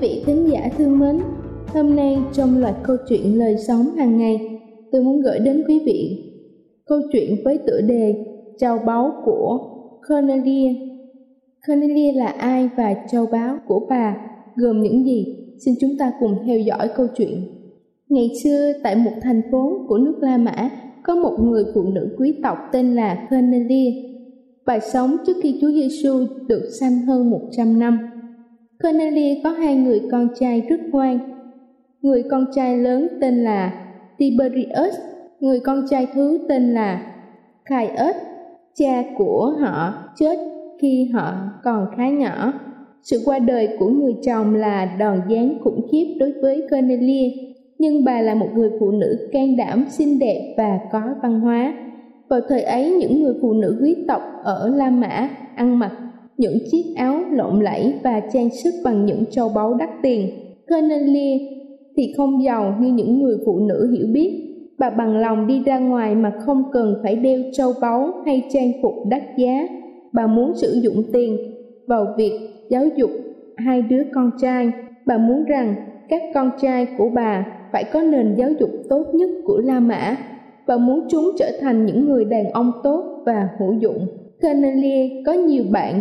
Vị khán giả thương mến. Hôm nay trong loạt câu chuyện lời sống hàng ngày, tôi muốn gửi đến quý vị câu chuyện với tựa đề Châu báu của Cornelia. Cornelia là ai và châu báu của bà gồm những gì? Xin chúng ta cùng theo dõi câu chuyện. Ngày xưa tại một thành phố của nước La Mã có một người phụ nữ quý tộc tên là Cornelia. Bà sống trước khi Chúa Giêsu được sanh hơn 100 năm Cornelia có hai người con trai rất ngoan. Người con trai lớn tên là Tiberius, người con trai thứ tên là Caius. Cha của họ chết khi họ còn khá nhỏ. Sự qua đời của người chồng là đòn giáng khủng khiếp đối với Cornelia, nhưng bà là một người phụ nữ can đảm, xinh đẹp và có văn hóa. Vào thời ấy, những người phụ nữ quý tộc ở La Mã ăn mặc những chiếc áo lộn lẫy và trang sức bằng những châu báu đắt tiền. Cornelia thì không giàu như những người phụ nữ hiểu biết. Bà bằng lòng đi ra ngoài mà không cần phải đeo châu báu hay trang phục đắt giá. Bà muốn sử dụng tiền vào việc giáo dục hai đứa con trai. Bà muốn rằng các con trai của bà phải có nền giáo dục tốt nhất của La Mã và muốn chúng trở thành những người đàn ông tốt và hữu dụng. Cornelia có nhiều bạn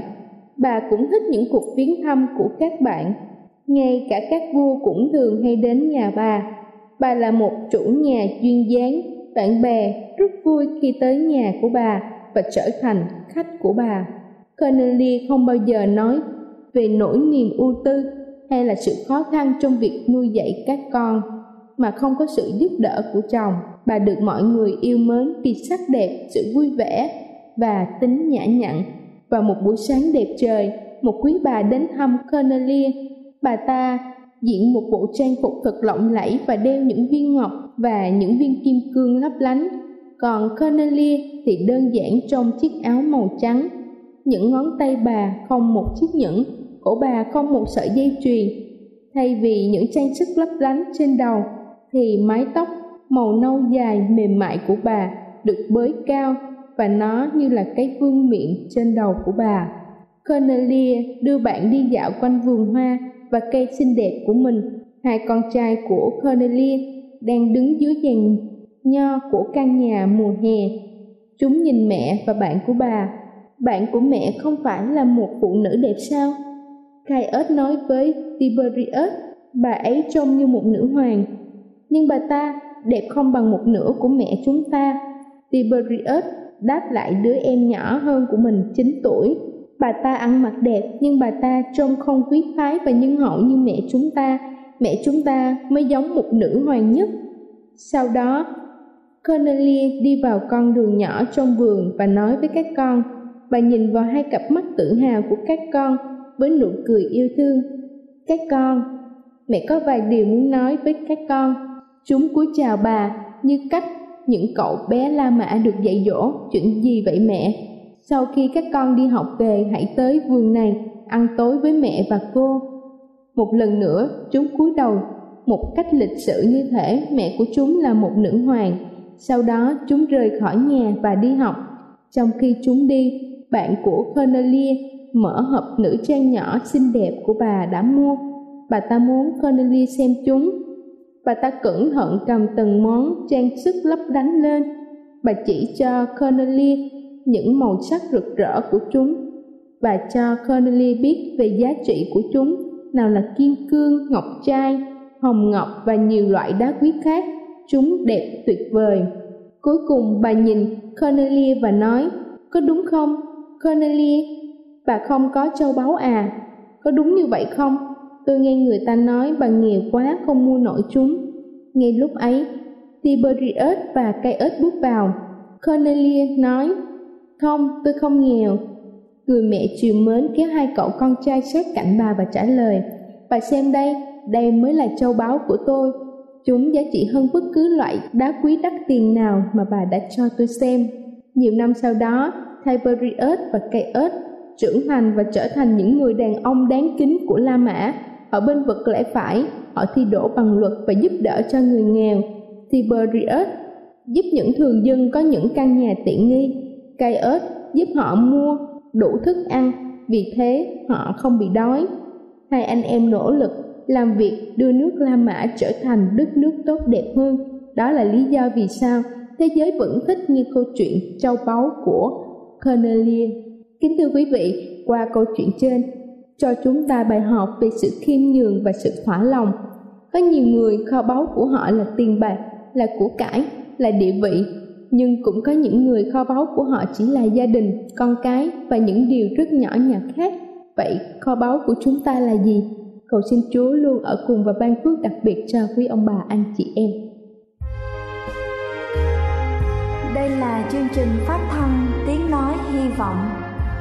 bà cũng thích những cuộc viếng thăm của các bạn. Ngay cả các vua cũng thường hay đến nhà bà. Bà là một chủ nhà duyên dáng, bạn bè rất vui khi tới nhà của bà và trở thành khách của bà. Cornelia không bao giờ nói về nỗi niềm ưu tư hay là sự khó khăn trong việc nuôi dạy các con mà không có sự giúp đỡ của chồng bà được mọi người yêu mến vì sắc đẹp sự vui vẻ và tính nhã nhặn vào một buổi sáng đẹp trời, một quý bà đến thăm Cornelia. Bà ta diện một bộ trang phục thật lộng lẫy và đeo những viên ngọc và những viên kim cương lấp lánh. Còn Cornelia thì đơn giản trong chiếc áo màu trắng. Những ngón tay bà không một chiếc nhẫn, cổ bà không một sợi dây chuyền. Thay vì những trang sức lấp lánh trên đầu, thì mái tóc màu nâu dài mềm mại của bà được bới cao và nó như là cái vương miệng trên đầu của bà. Cornelia đưa bạn đi dạo quanh vườn hoa và cây xinh đẹp của mình. Hai con trai của Cornelia đang đứng dưới giàn nho của căn nhà mùa hè. Chúng nhìn mẹ và bạn của bà. Bạn của mẹ không phải là một phụ nữ đẹp sao? Caius nói với Tiberius, bà ấy trông như một nữ hoàng. Nhưng bà ta đẹp không bằng một nửa của mẹ chúng ta. Tiberius đáp lại đứa em nhỏ hơn của mình 9 tuổi. Bà ta ăn mặc đẹp nhưng bà ta trông không quý phái và nhân hậu như mẹ chúng ta. Mẹ chúng ta mới giống một nữ hoàng nhất. Sau đó, Cornelia đi vào con đường nhỏ trong vườn và nói với các con. Bà nhìn vào hai cặp mắt tự hào của các con với nụ cười yêu thương. Các con, mẹ có vài điều muốn nói với các con. Chúng cúi chào bà như cách những cậu bé La Mã được dạy dỗ, chuyện gì vậy mẹ? Sau khi các con đi học về hãy tới vườn này, ăn tối với mẹ và cô. Một lần nữa, chúng cúi đầu, một cách lịch sự như thể mẹ của chúng là một nữ hoàng. Sau đó chúng rời khỏi nhà và đi học. Trong khi chúng đi, bạn của Cornelia mở hộp nữ trang nhỏ xinh đẹp của bà đã mua. Bà ta muốn Cornelia xem chúng. Bà ta cẩn thận cầm từng món trang sức lấp đánh lên. Bà chỉ cho Cornelia những màu sắc rực rỡ của chúng và cho Cornelia biết về giá trị của chúng, nào là kim cương, ngọc trai, hồng ngọc và nhiều loại đá quý khác. Chúng đẹp tuyệt vời. Cuối cùng bà nhìn Cornelia và nói, có đúng không? Cornelia, bà không có châu báu à? Có đúng như vậy không? Tôi nghe người ta nói bà nghèo quá không mua nổi chúng. Ngay lúc ấy, Tiberius và cây ớt bước vào. Cornelia nói, không, tôi không nghèo. Người mẹ chiều mến kéo hai cậu con trai sát cạnh bà và trả lời, bà xem đây, đây mới là châu báu của tôi. Chúng giá trị hơn bất cứ loại đá quý đắt tiền nào mà bà đã cho tôi xem. Nhiều năm sau đó, Tiberius và cây ớt trưởng thành và trở thành những người đàn ông đáng kính của La Mã. Ở bên vực lẽ phải, họ thi đổ bằng luật và giúp đỡ cho người nghèo. Tiberius giúp những thường dân có những căn nhà tiện nghi cây ớt giúp họ mua đủ thức ăn, vì thế họ không bị đói. Hai anh em nỗ lực làm việc đưa nước La Mã trở thành đất nước tốt đẹp hơn. Đó là lý do vì sao thế giới vẫn thích nghe câu chuyện châu báu của Cornelia. Kính thưa quý vị, qua câu chuyện trên, cho chúng ta bài học về sự khiêm nhường và sự thỏa lòng. Có nhiều người kho báu của họ là tiền bạc, là của cải, là địa vị, nhưng cũng có những người kho báu của họ chỉ là gia đình, con cái và những điều rất nhỏ nhặt khác. Vậy kho báu của chúng ta là gì? Cầu xin Chúa luôn ở cùng và ban phước đặc biệt cho quý ông bà anh chị em. Đây là chương trình phát thanh Tiếng Nói Hy Vọng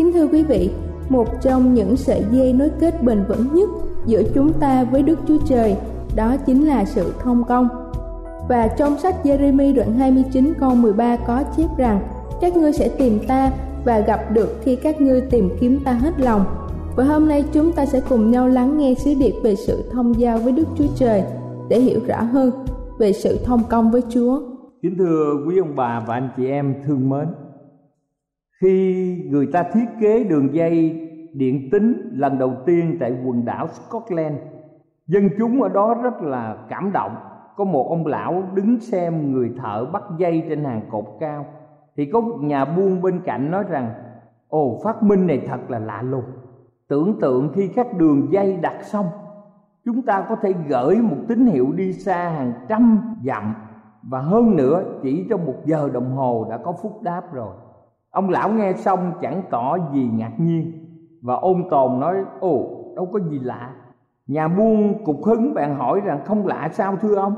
Kính thưa quý vị, một trong những sợi dây nối kết bền vững nhất giữa chúng ta với Đức Chúa Trời, đó chính là sự thông công. Và trong sách Jeremy đoạn 29 câu 13 có chép rằng các ngươi sẽ tìm ta và gặp được khi các ngươi tìm kiếm ta hết lòng. Và hôm nay chúng ta sẽ cùng nhau lắng nghe sứ điệp về sự thông giao với Đức Chúa Trời để hiểu rõ hơn về sự thông công với Chúa. Kính thưa quý ông bà và anh chị em thương mến khi người ta thiết kế đường dây điện tính lần đầu tiên tại quần đảo Scotland, Dân chúng ở đó rất là cảm động. Có một ông lão đứng xem người thợ bắt dây trên hàng cột cao. Thì có một nhà buôn bên cạnh nói rằng, Ồ, phát minh này thật là lạ lùng. Tưởng tượng khi các đường dây đặt xong, Chúng ta có thể gửi một tín hiệu đi xa hàng trăm dặm. Và hơn nữa, chỉ trong một giờ đồng hồ đã có phúc đáp rồi ông lão nghe xong chẳng tỏ gì ngạc nhiên và ôn tồn nói, ồ, đâu có gì lạ. Nhà buôn cục hứng bạn hỏi rằng không lạ sao thưa ông?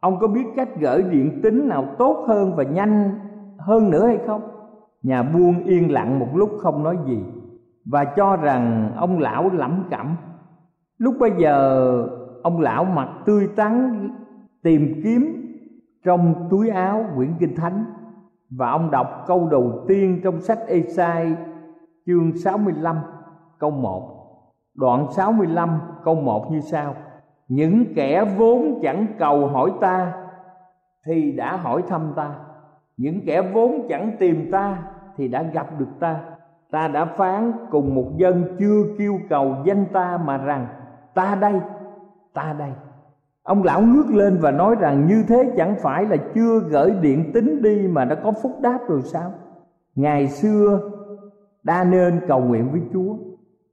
Ông có biết cách gửi điện tín nào tốt hơn và nhanh hơn nữa hay không? Nhà buôn yên lặng một lúc không nói gì và cho rằng ông lão lẩm cẩm. Lúc bây giờ, ông lão mặt tươi tắn tìm kiếm trong túi áo quyển kinh thánh và ông đọc câu đầu tiên trong sách Esai chương 65 câu 1 đoạn 65 câu 1 như sau. Những kẻ vốn chẳng cầu hỏi ta, thì đã hỏi thăm ta. Những kẻ vốn chẳng tìm ta, thì đã gặp được ta. Ta đã phán cùng một dân chưa kêu cầu danh ta mà rằng, ta đây ta đây ông lão ngước lên và nói rằng, như thế chẳng phải là chưa gửi điện tín đi mà đã có phúc đáp rồi sao? Ngày xưa đa nên cầu nguyện với chúa.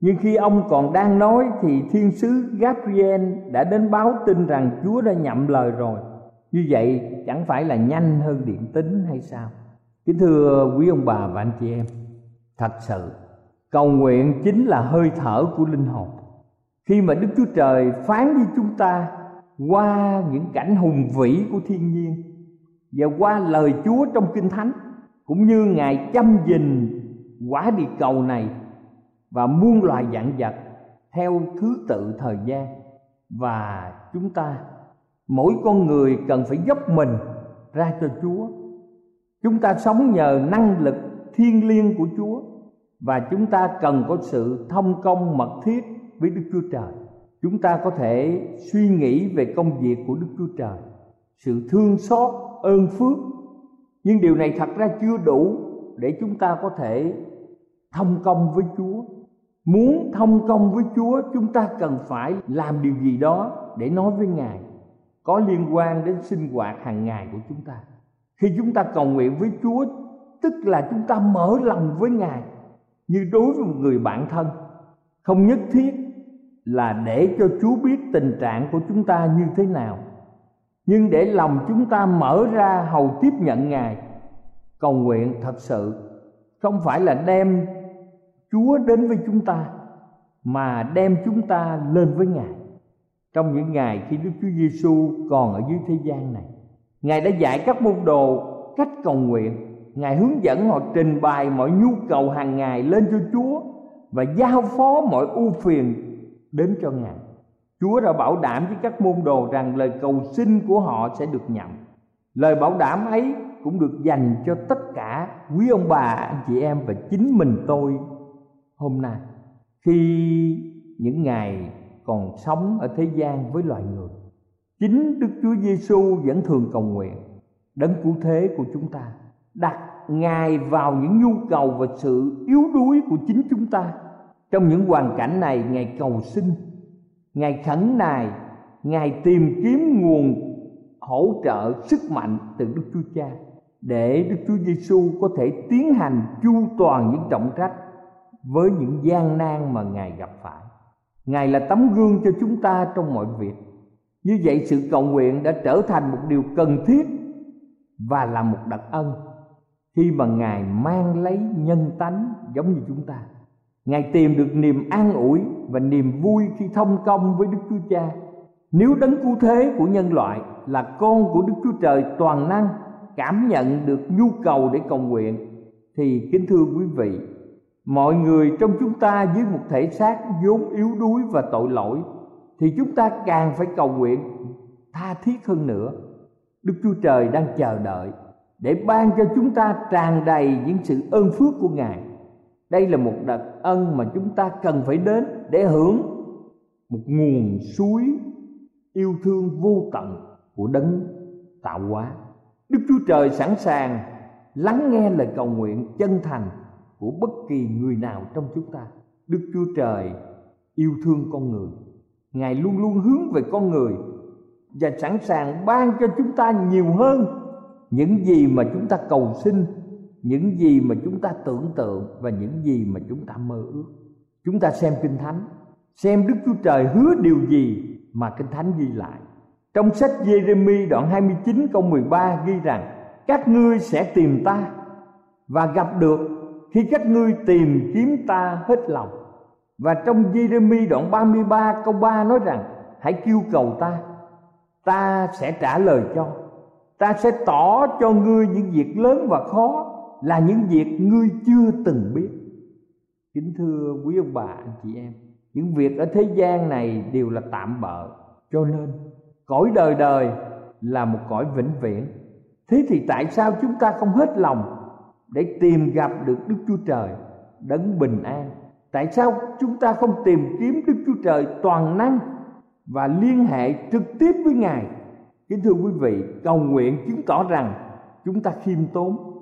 Nhưng khi ông còn đang nói thì thiên sứ gabriel đã đến báo tin rằng chúa đã nhậm lời rồi. Như vậy chẳng phải là nhanh hơn điện tín hay sao? Kính thưa quý ông bà và anh chị em, thật sự, cầu nguyện chính là hơi thở của linh hồn. Khi mà đức chúa trời phán với chúng ta qua những cảnh hùng vĩ của thiên nhiên và qua lời Chúa trong Kinh Thánh, cũng như Ngài chăm gìn quả địa cầu này và muôn loài dạng vật theo thứ tự thời gian và chúng ta, mỗi con người cần phải dốc mình ra cho Chúa. Chúng ta sống nhờ năng lực thiêng liêng của Chúa và chúng ta cần có sự thông công mật thiết với Đức Chúa Trời chúng ta có thể suy nghĩ về công việc của đức chúa trời, sự thương xót, ơn phước. Nhưng điều này thật ra chưa đủ để chúng ta có thể thông công với chúa. Muốn thông công với chúa, chúng ta cần phải làm điều gì đó để nói với ngài, có liên quan đến sinh hoạt hàng ngày của chúng ta. Khi chúng ta cầu nguyện với chúa, tức là chúng ta mở lòng với ngài như đối với một người bạn thân, không nhất thiết là để cho Chúa biết tình trạng của chúng ta như thế nào. Nhưng để lòng chúng ta mở ra hầu tiếp nhận Ngài, cầu nguyện thật sự không phải là đem Chúa đến với chúng ta mà đem chúng ta lên với Ngài. Trong những ngày khi Đức Chúa Giêsu còn ở dưới thế gian này, Ngài đã dạy các môn đồ cách cầu nguyện. Ngài hướng dẫn họ trình bày mọi nhu cầu hàng ngày lên cho Chúa và giao phó mọi ưu phiền đến cho Ngài. Chúa đã bảo đảm với các môn đồ rằng lời cầu xin của họ sẽ được nhận. Lời bảo đảm ấy cũng được dành cho tất cả quý ông bà, anh chị em và chính mình tôi hôm nay. Khi những ngày còn sống ở thế gian với loài người, chính Đức Chúa Giêsu vẫn thường cầu nguyện đấng cứu thế của chúng ta đặt ngài vào những nhu cầu và sự yếu đuối của chính chúng ta trong những hoàn cảnh này, ngài cầu xin, ngài khẩn nài, ngài tìm kiếm nguồn hỗ trợ sức mạnh từ đức chúa cha để đức chúa giêsu có thể tiến hành chu toàn những trọng trách với những gian nan mà ngài gặp phải. Ngài là tấm gương cho chúng ta trong mọi việc. Như vậy, sự cầu nguyện đã trở thành một điều cần thiết và là một đặc ân khi mà ngài mang lấy nhân tánh giống như chúng ta ngài tìm được niềm an ủi và niềm vui khi thông công với đức chúa cha. Nếu đấng cứu thế của nhân loại là con của đức chúa trời toàn năng, cảm nhận được nhu cầu để cầu nguyện, thì kính thưa quý vị, mọi người trong chúng ta dưới một thể xác vốn yếu đuối và tội lỗi, thì chúng ta càng phải cầu nguyện tha thiết hơn nữa. Đức chúa trời đang chờ đợi để ban cho chúng ta tràn đầy những sự ơn phước của ngài đây là một đặc ân mà chúng ta cần phải đến để hưởng. Một nguồn suối yêu thương vô tận của đấng tạo hóa. Đức chúa trời sẵn sàng lắng nghe lời cầu nguyện chân thành của bất kỳ người nào trong chúng ta. Đức chúa trời yêu thương con người. Ngài luôn luôn hướng về con người và sẵn sàng ban cho chúng ta nhiều hơn những gì mà chúng ta cầu xin những gì mà chúng ta tưởng tượng và những gì mà chúng ta mơ ước. Chúng ta xem kinh thánh, xem đức chúa trời hứa điều gì mà kinh thánh ghi lại. Trong sách Jeremy đoạn 29 câu 13 ghi rằng, các ngươi sẽ tìm ta và gặp được khi các ngươi tìm kiếm ta hết lòng. Và trong Jeremy đoạn 33 câu 3 nói rằng, hãy kêu cầu ta ta sẽ trả lời cho. Ta sẽ tỏ cho ngươi những việc lớn và khó là những việc ngươi chưa từng biết. Kính thưa quý ông bà, anh chị em, những việc ở thế gian này đều là tạm bợ. Cho nên, cõi đời đời là một cõi vĩnh viễn. Thế thì tại sao chúng ta không hết lòng để tìm gặp được đức chúa trời, đấng bình an? Tại sao chúng ta không tìm kiếm đức chúa trời toàn năng và liên hệ trực tiếp với ngài? Kính thưa quý vị, cầu nguyện chứng tỏ rằng chúng ta khiêm tốn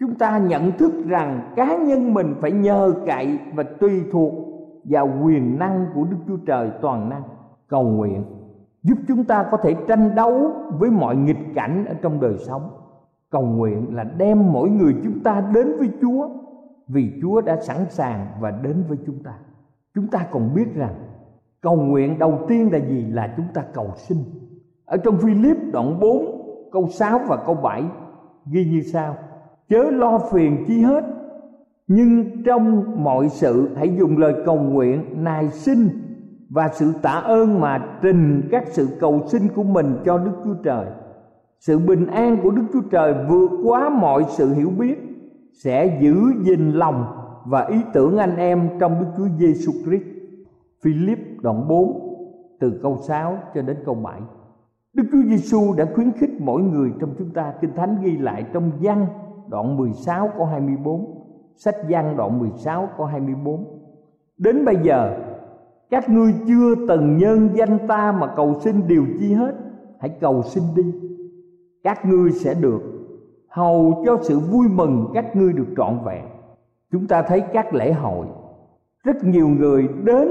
chúng ta nhận thức rằng cá nhân mình phải nhờ cậy và tùy thuộc vào quyền năng của đức chúa trời toàn năng, cầu nguyện, giúp chúng ta có thể tranh đấu với mọi nghịch cảnh ở trong đời sống. Cầu nguyện là đem mỗi người chúng ta đến với chúa vì chúa đã sẵn sàng và đến với chúng ta. Chúng ta còn biết rằng cầu nguyện đầu tiên là gì? Là chúng ta cầu xin. Ở trong Philip đoạn 4 câu 6 và câu 7 ghi như sau chớ lo phiền chi hết nhưng trong mọi sự, hãy dùng lời cầu nguyện nài xin và sự tạ ơn mà trình các sự cầu xin của mình cho Đức Chúa Trời. Sự bình an của Đức Chúa Trời vượt quá mọi sự hiểu biết, sẽ giữ gìn lòng và ý tưởng anh em trong Đức Chúa Giêsu Christ. Philip đoạn 4 từ câu 6 cho đến câu 7. Đức Chúa Giêsu đã khuyến khích mỗi người trong chúng ta, Kinh Thánh ghi lại trong văn đoạn 16 câu 24, sách Giăng đoạn 16 câu 24. Đến bây giờ các ngươi chưa từng nhân danh ta mà cầu xin điều chi hết hãy cầu xin đi các ngươi sẽ được hầu cho sự vui mừng các ngươi được trọn vẹn chúng ta thấy các lễ hội rất nhiều người đến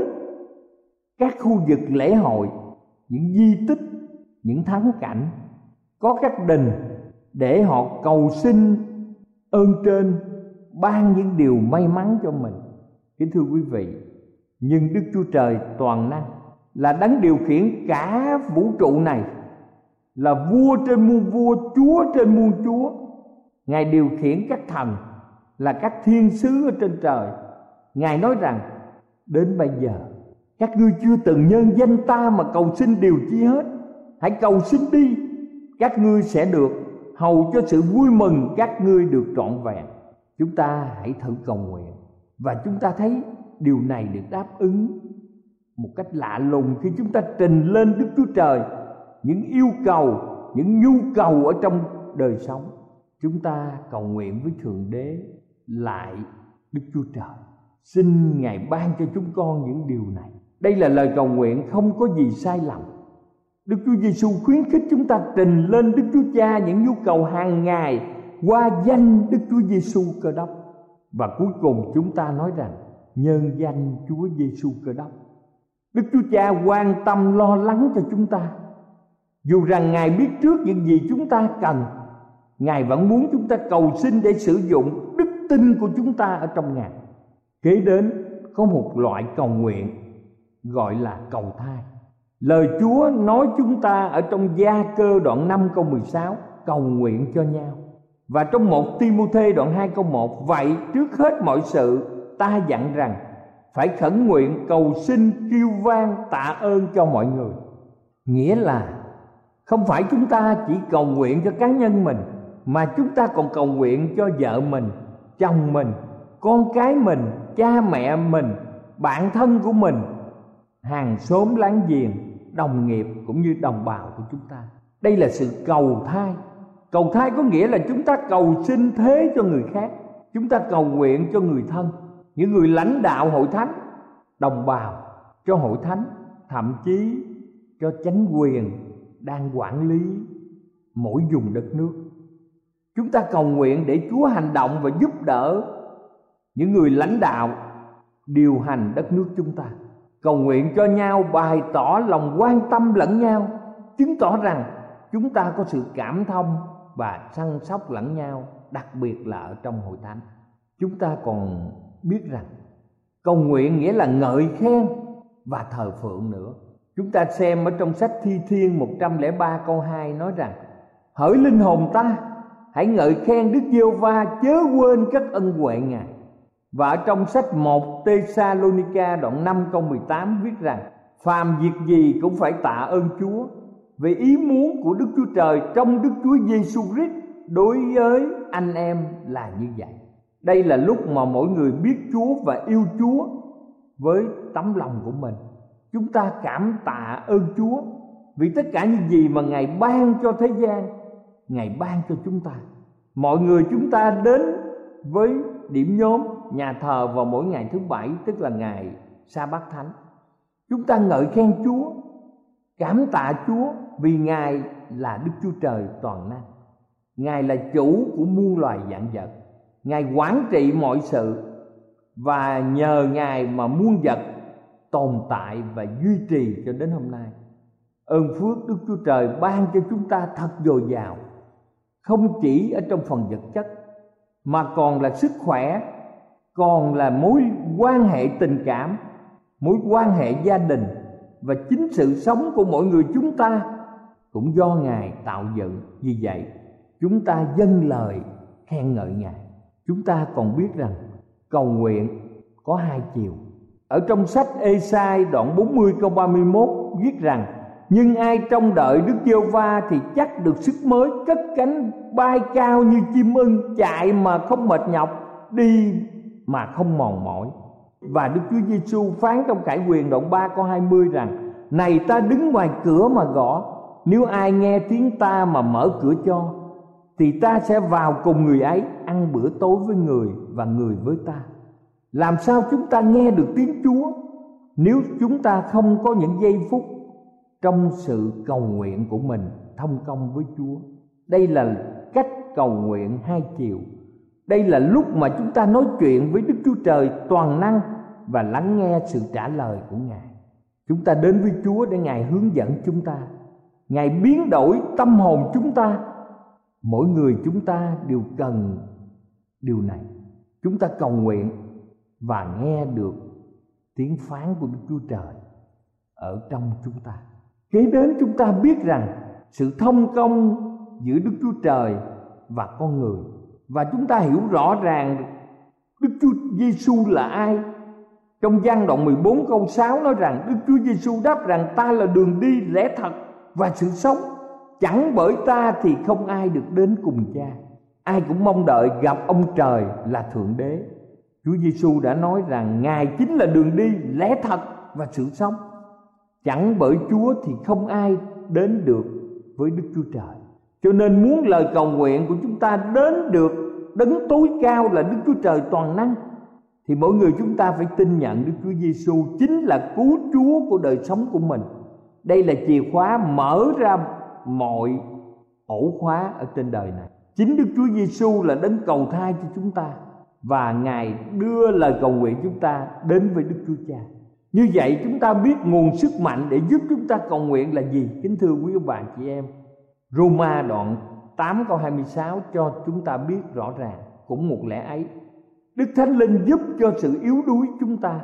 các khu vực lễ hội những di tích những thắng cảnh có các đình để họ cầu xin ơn trên ban những điều may mắn cho mình. Kính thưa quý vị, nhưng đức chúa trời toàn năng là đấng điều khiển cả vũ trụ này, là vua trên muôn vua, chúa trên muôn chúa. Ngài điều khiển các thần là các thiên sứ ở trên trời. Ngài nói rằng, đến bây giờ, các ngươi chưa từng nhân danh ta mà cầu xin điều chi hết. Hãy cầu xin đi, các ngươi sẽ được hầu cho sự vui mừng các ngươi được trọn vẹn. Chúng ta hãy thử cầu nguyện. Và chúng ta thấy điều này được đáp ứng một cách lạ lùng khi chúng ta trình lên đức chúa trời. Những yêu cầu, những nhu cầu ở trong đời sống. Chúng ta cầu nguyện với thượng đế lại đức chúa trời. Xin ngài ban cho chúng con những điều này. Đây là lời cầu nguyện không có gì sai lầm. Đức Chúa Giêsu khuyến khích chúng ta trình lên Đức Chúa Cha những nhu cầu hàng ngày qua danh Đức Chúa Giêsu Cơ Đốc. Và cuối cùng chúng ta nói rằng nhân danh Chúa Giêsu Cơ Đốc. Đức Chúa Cha quan tâm lo lắng cho chúng ta. Dù rằng Ngài biết trước những gì chúng ta cần, Ngài vẫn muốn chúng ta cầu xin để sử dụng đức tin của chúng ta ở trong Ngài. Kế đến có một loại cầu nguyện gọi là cầu thai Lời Chúa nói chúng ta ở trong gia cơ đoạn 5 câu 16 cầu nguyện cho nhau. Và trong một Timothée đoạn 2 câu 1 Vậy trước hết mọi sự ta dặn rằng Phải khẩn nguyện cầu xin kêu vang tạ ơn cho mọi người Nghĩa là không phải chúng ta chỉ cầu nguyện cho cá nhân mình Mà chúng ta còn cầu nguyện cho vợ mình, chồng mình, con cái mình, cha mẹ mình, bạn thân của mình Hàng xóm láng giềng, đồng nghiệp cũng như đồng bào của chúng ta. Đây là sự cầu thai. Cầu thai có nghĩa là chúng ta cầu xin thế cho người khác. Chúng ta cầu nguyện cho người thân. Những người lãnh đạo hội thánh, đồng bào cho hội thánh, thậm chí cho chánh quyền đang quản lý mỗi vùng đất nước. Chúng ta cầu nguyện để chúa hành động và giúp đỡ những người lãnh đạo điều hành đất nước chúng ta cầu nguyện cho nhau, bày tỏ lòng quan tâm lẫn nhau, chứng tỏ rằng chúng ta có sự cảm thông và săn sóc lẫn nhau, đặc biệt là ở trong hội thánh. Chúng ta còn biết rằng cầu nguyện nghĩa là ngợi khen và thờ phượng nữa. Chúng ta xem ở trong sách thi thiên 103 câu 2 nói rằng, hỡi linh hồn ta, hãy ngợi khen Đức Giêsu va chớ quên các ân huệ Ngài và ở trong sách 1 Thessalonica đoạn 5 câu 18 viết rằng phàm việc gì cũng phải tạ ơn Chúa vì ý muốn của Đức Chúa Trời trong Đức Chúa Giêsu Christ đối với anh em là như vậy. Đây là lúc mà mỗi người biết Chúa và yêu Chúa với tấm lòng của mình. Chúng ta cảm tạ ơn Chúa vì tất cả những gì mà Ngài ban cho thế gian, Ngài ban cho chúng ta. Mọi người chúng ta đến với điểm nhóm nhà thờ vào mỗi ngày thứ bảy tức là ngày sa bát thánh. Chúng ta ngợi khen Chúa, cảm tạ Chúa vì ngài là đức chúa trời toàn năng. Ngài là chủ của muôn loài dạng vật. Ngài quản trị mọi sự và nhờ ngài mà muôn vật tồn tại và duy trì cho đến hôm nay. Ơn phước đức chúa trời ban cho chúng ta thật dồi dào không chỉ ở trong phần vật chất mà còn là sức khỏe còn là mối quan hệ tình cảm, mối quan hệ gia đình và chính sự sống của mọi người chúng ta cũng do ngài tạo dựng. Vì vậy, chúng ta dâng lời khen ngợi ngài. Chúng ta còn biết rằng cầu nguyện có hai chiều. Ở trong sách Esai đoạn 40 câu 31 viết rằng, nhưng ai trông đợi Đức Giêsu va thì chắc được sức mới cất cánh bay cao như chim ưng chạy mà không mệt nhọc, đi mà không mòn mỏi. Và Đức Chúa Giêsu phán trong cải quyền đoạn 3 câu 20 rằng, này ta đứng ngoài cửa mà gõ. Nếu ai nghe tiếng ta mà mở cửa cho, thì ta sẽ vào cùng người ấy ăn bữa tối với người và người với ta. Làm sao chúng ta nghe được tiếng chúa nếu chúng ta không có những giây phút trong sự cầu nguyện của mình thông công với chúa? Đây là cách cầu nguyện hai chiều đây là lúc mà chúng ta nói chuyện với đức chúa trời toàn năng và lắng nghe sự trả lời của ngài. Chúng ta đến với chúa để ngài hướng dẫn chúng ta. Ngài biến đổi tâm hồn chúng ta. Mỗi người chúng ta đều cần điều này. Chúng ta cầu nguyện và nghe được tiếng phán của đức chúa trời ở trong chúng ta. Kế đến chúng ta biết rằng sự thông công giữa đức chúa trời và con người và chúng ta hiểu rõ ràng Đức Chúa Giêsu là ai? Trong gian đoạn 14 câu 6 nói rằng, Đức Chúa Giêsu đáp rằng, ta là đường đi, lẽ thật và sự sống. Chẳng bởi ta thì không ai được đến cùng cha. Ai cũng mong đợi gặp ông trời là thượng đế. Chúa giêsu đã nói rằng, ngài chính là đường đi, lẽ thật và sự sống. Chẳng bởi chúa thì không ai đến được với đức chúa trời cho nên muốn lời cầu nguyện của chúng ta đến được đấng tối cao là đức chúa trời toàn năng, thì mỗi người chúng ta phải tin nhận đức chúa giêsu chính là cứu chúa của đời sống của mình. Đây là chìa khóa mở ra mọi ổ khóa ở trên đời này. Chính đức chúa giêsu là đấng cầu thai cho chúng ta, và ngài đưa lời cầu nguyện chúng ta đến với đức chúa cha. Như vậy chúng ta biết nguồn sức mạnh để giúp chúng ta cầu nguyện là gì. Kính thưa quý ông bà, chị em. Roma đoạn 8 câu 26 cho chúng ta biết rõ ràng, cũng một lẽ ấy. Đức Thánh Linh giúp cho sự yếu đuối chúng ta,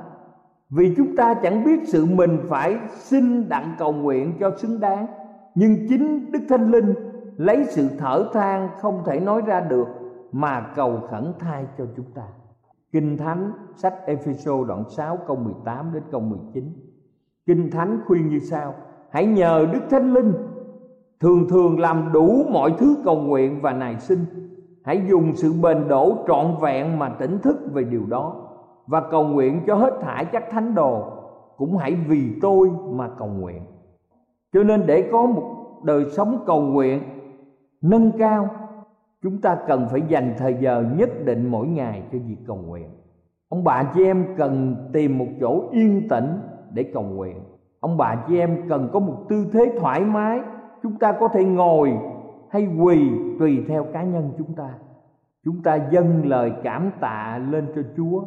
vì chúng ta chẳng biết sự mình phải xin đặng cầu nguyện cho xứng đáng. Nhưng chính đức thánh linh lấy sự thở than không thể nói ra được mà cầu khẩn thai cho chúng ta. Kinh thánh, sách Ephesos đoạn 6 câu 18 đến câu 19 kinh thánh khuyên như sau, hãy nhờ đức thánh linh thường thường làm đủ mọi thứ cầu nguyện và nài xin. Hãy dùng sự bền đổ trọn vẹn mà tỉnh thức về điều đó. Và cầu nguyện cho hết thải các thánh đồ. Cũng hãy vì tôi mà cầu nguyện. Cho nên để có một đời sống cầu nguyện nâng cao, chúng ta cần phải dành thời giờ nhất định mỗi ngày cho việc cầu nguyện. Ông bà chị em cần tìm một chỗ yên tĩnh để cầu nguyện. Ông bà chị em cần có một tư thế thoải mái chúng ta có thể ngồi hay quỳ tùy theo cá nhân chúng ta. Chúng ta dâng lời cảm tạ lên cho chúa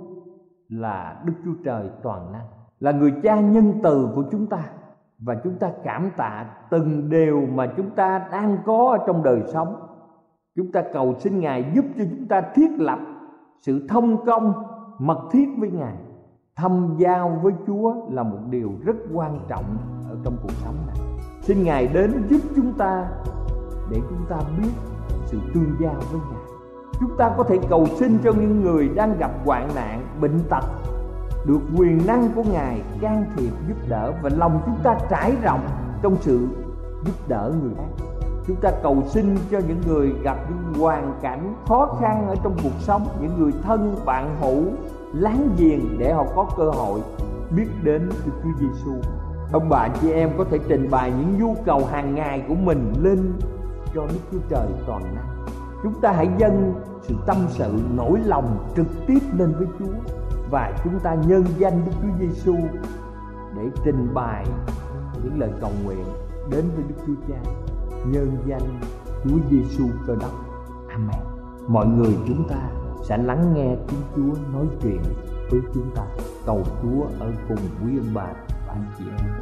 là đức chúa trời toàn năng, là người cha nhân từ của chúng ta. Và chúng ta cảm tạ từng điều mà chúng ta đang có ở trong đời sống. Chúng ta cầu xin ngài giúp cho chúng ta thiết lập sự thông công, mật thiết với ngài. Thâm giao với chúa là một điều rất quan trọng ở trong cuộc sống này xin ngài đến giúp chúng ta để chúng ta biết sự tương giao với ngài chúng ta có thể cầu xin cho những người đang gặp hoạn nạn, bệnh tật, được quyền năng của ngài can thiệp, giúp đỡ và lòng chúng ta trải rộng trong sự giúp đỡ người khác chúng ta cầu xin cho những người gặp những hoàn cảnh khó khăn ở trong cuộc sống, những người thân, bạn hữu láng giềng để họ có cơ hội biết đến Đức Chúa Giêsu. Ông bà chị em có thể trình bày những nhu cầu hàng ngày của mình lên cho Đức Chúa Trời toàn năng. Chúng ta hãy dâng sự tâm sự nỗi lòng trực tiếp lên với Chúa và chúng ta nhân danh Đức Chúa Giêsu để trình bày những lời cầu nguyện đến với Đức Chúa Cha nhân danh Chúa Giêsu Cơ Đốc. Amen. Mọi người chúng ta sẽ lắng nghe tiếng Chúa nói chuyện với chúng ta. Cầu Chúa ở cùng quý ông bà và anh chị em.